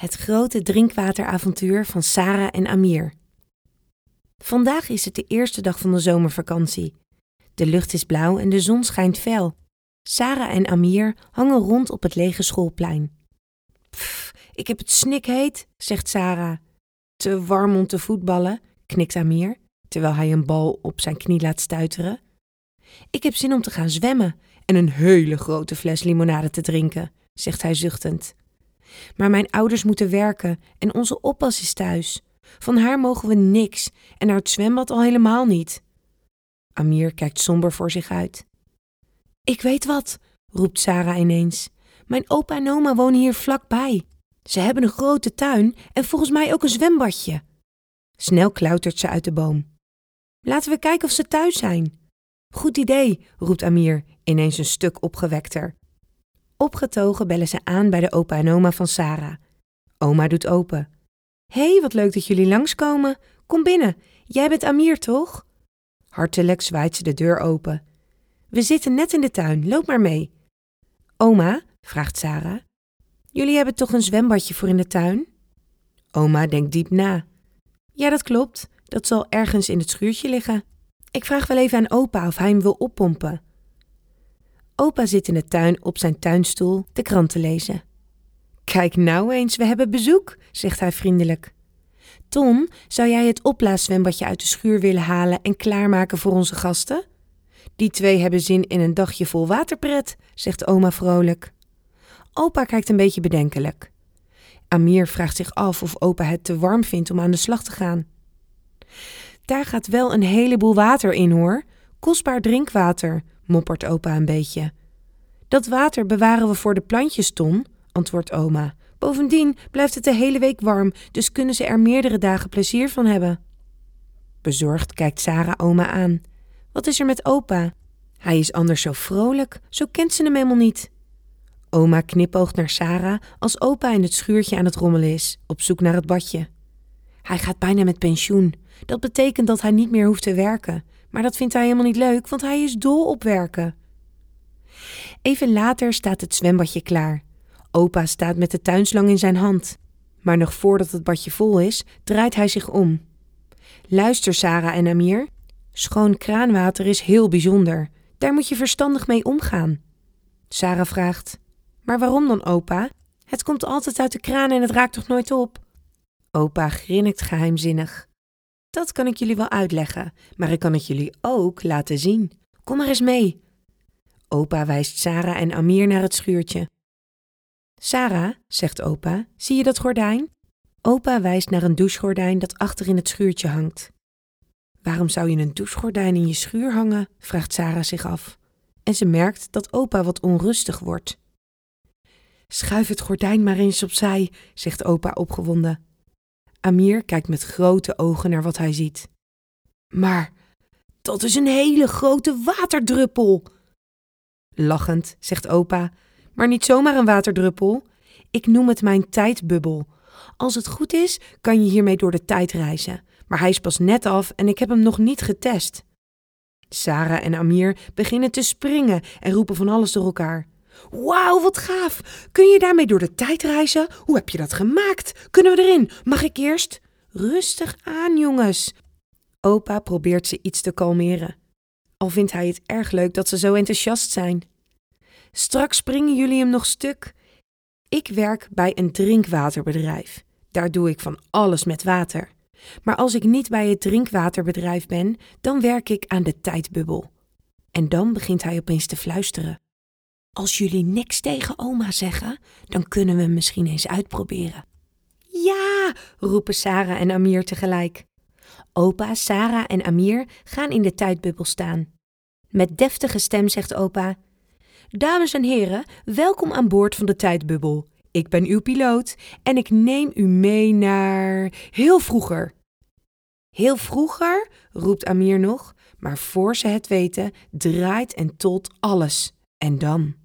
Het grote drinkwateravontuur van Sarah en Amir. Vandaag is het de eerste dag van de zomervakantie. De lucht is blauw en de zon schijnt fel. Sarah en Amir hangen rond op het lege schoolplein. Pff, ik heb het snikheet, zegt Sarah. Te warm om te voetballen, knikt Amir, terwijl hij een bal op zijn knie laat stuiteren. Ik heb zin om te gaan zwemmen en een hele grote fles limonade te drinken, zegt hij zuchtend. Maar mijn ouders moeten werken en onze oppas is thuis. Van haar mogen we niks en naar het zwembad al helemaal niet. Amir kijkt somber voor zich uit. Ik weet wat, roept Sarah ineens. Mijn opa en oma wonen hier vlakbij. Ze hebben een grote tuin en volgens mij ook een zwembadje. Snel klautert ze uit de boom. Laten we kijken of ze thuis zijn. Goed idee, roept Amir, ineens een stuk opgewekter. Opgetogen bellen ze aan bij de opa en oma van Sarah. Oma doet open. Hé, hey, wat leuk dat jullie langskomen. Kom binnen. Jij bent Amir, toch? Hartelijk zwaait ze de deur open. We zitten net in de tuin, loop maar mee. Oma, vraagt Sarah, jullie hebben toch een zwembadje voor in de tuin? Oma denkt diep na. Ja, dat klopt. Dat zal ergens in het schuurtje liggen. Ik vraag wel even aan opa of hij hem wil oppompen. Opa zit in de tuin op zijn tuinstoel de krant te lezen. Kijk nou eens, we hebben bezoek, zegt hij vriendelijk. Tom, zou jij het opblaaszwembadje uit de schuur willen halen en klaarmaken voor onze gasten? Die twee hebben zin in een dagje vol waterpret, zegt oma vrolijk. Opa kijkt een beetje bedenkelijk. Amir vraagt zich af of opa het te warm vindt om aan de slag te gaan. Daar gaat wel een heleboel water in hoor. Kostbaar drinkwater, moppert opa een beetje. Dat water bewaren we voor de plantjes, Tom, antwoordt oma. Bovendien blijft het de hele week warm, dus kunnen ze er meerdere dagen plezier van hebben. Bezorgd kijkt Sarah oma aan. Wat is er met opa? Hij is anders zo vrolijk, zo kent ze hem helemaal niet. Oma knipoogt naar Sarah als opa in het schuurtje aan het rommelen is, op zoek naar het badje. Hij gaat bijna met pensioen. Dat betekent dat hij niet meer hoeft te werken. Maar dat vindt hij helemaal niet leuk, want hij is dol op werken. Even later staat het zwembadje klaar. Opa staat met de tuinslang in zijn hand. Maar nog voordat het badje vol is, draait hij zich om. Luister, Sarah en Amir. Schoon kraanwater is heel bijzonder. Daar moet je verstandig mee omgaan. Sarah vraagt: Maar waarom dan, opa? Het komt altijd uit de kraan en het raakt toch nooit op? Opa grinnikt geheimzinnig. Dat kan ik jullie wel uitleggen, maar ik kan het jullie ook laten zien. Kom maar eens mee. Opa wijst Sarah en Amir naar het schuurtje. Sarah, zegt opa, zie je dat gordijn? Opa wijst naar een douchegordijn dat achter in het schuurtje hangt. Waarom zou je een douchegordijn in je schuur hangen? vraagt Sarah zich af. En ze merkt dat opa wat onrustig wordt. Schuif het gordijn maar eens opzij, zegt opa opgewonden. Amir kijkt met grote ogen naar wat hij ziet. Maar dat is een hele grote waterdruppel. Lachend zegt opa, maar niet zomaar een waterdruppel. Ik noem het mijn tijdbubbel. Als het goed is, kan je hiermee door de tijd reizen. Maar hij is pas net af en ik heb hem nog niet getest. Sarah en Amir beginnen te springen en roepen van alles door elkaar. Wauw, wat gaaf! Kun je daarmee door de tijd reizen? Hoe heb je dat gemaakt? Kunnen we erin? Mag ik eerst? Rustig aan, jongens. Opa probeert ze iets te kalmeren. Al vindt hij het erg leuk dat ze zo enthousiast zijn. Straks springen jullie hem nog stuk. Ik werk bij een drinkwaterbedrijf. Daar doe ik van alles met water. Maar als ik niet bij het drinkwaterbedrijf ben, dan werk ik aan de tijdbubbel. En dan begint hij opeens te fluisteren. Als jullie niks tegen oma zeggen, dan kunnen we hem misschien eens uitproberen. Ja, roepen Sarah en Amir tegelijk. Opa, Sarah en Amir gaan in de tijdbubbel staan. Met deftige stem zegt opa: Dames en heren, welkom aan boord van de tijdbubbel. Ik ben uw piloot en ik neem u mee naar heel vroeger. Heel vroeger, roept Amir nog, maar voor ze het weten, draait en tot alles. En dan.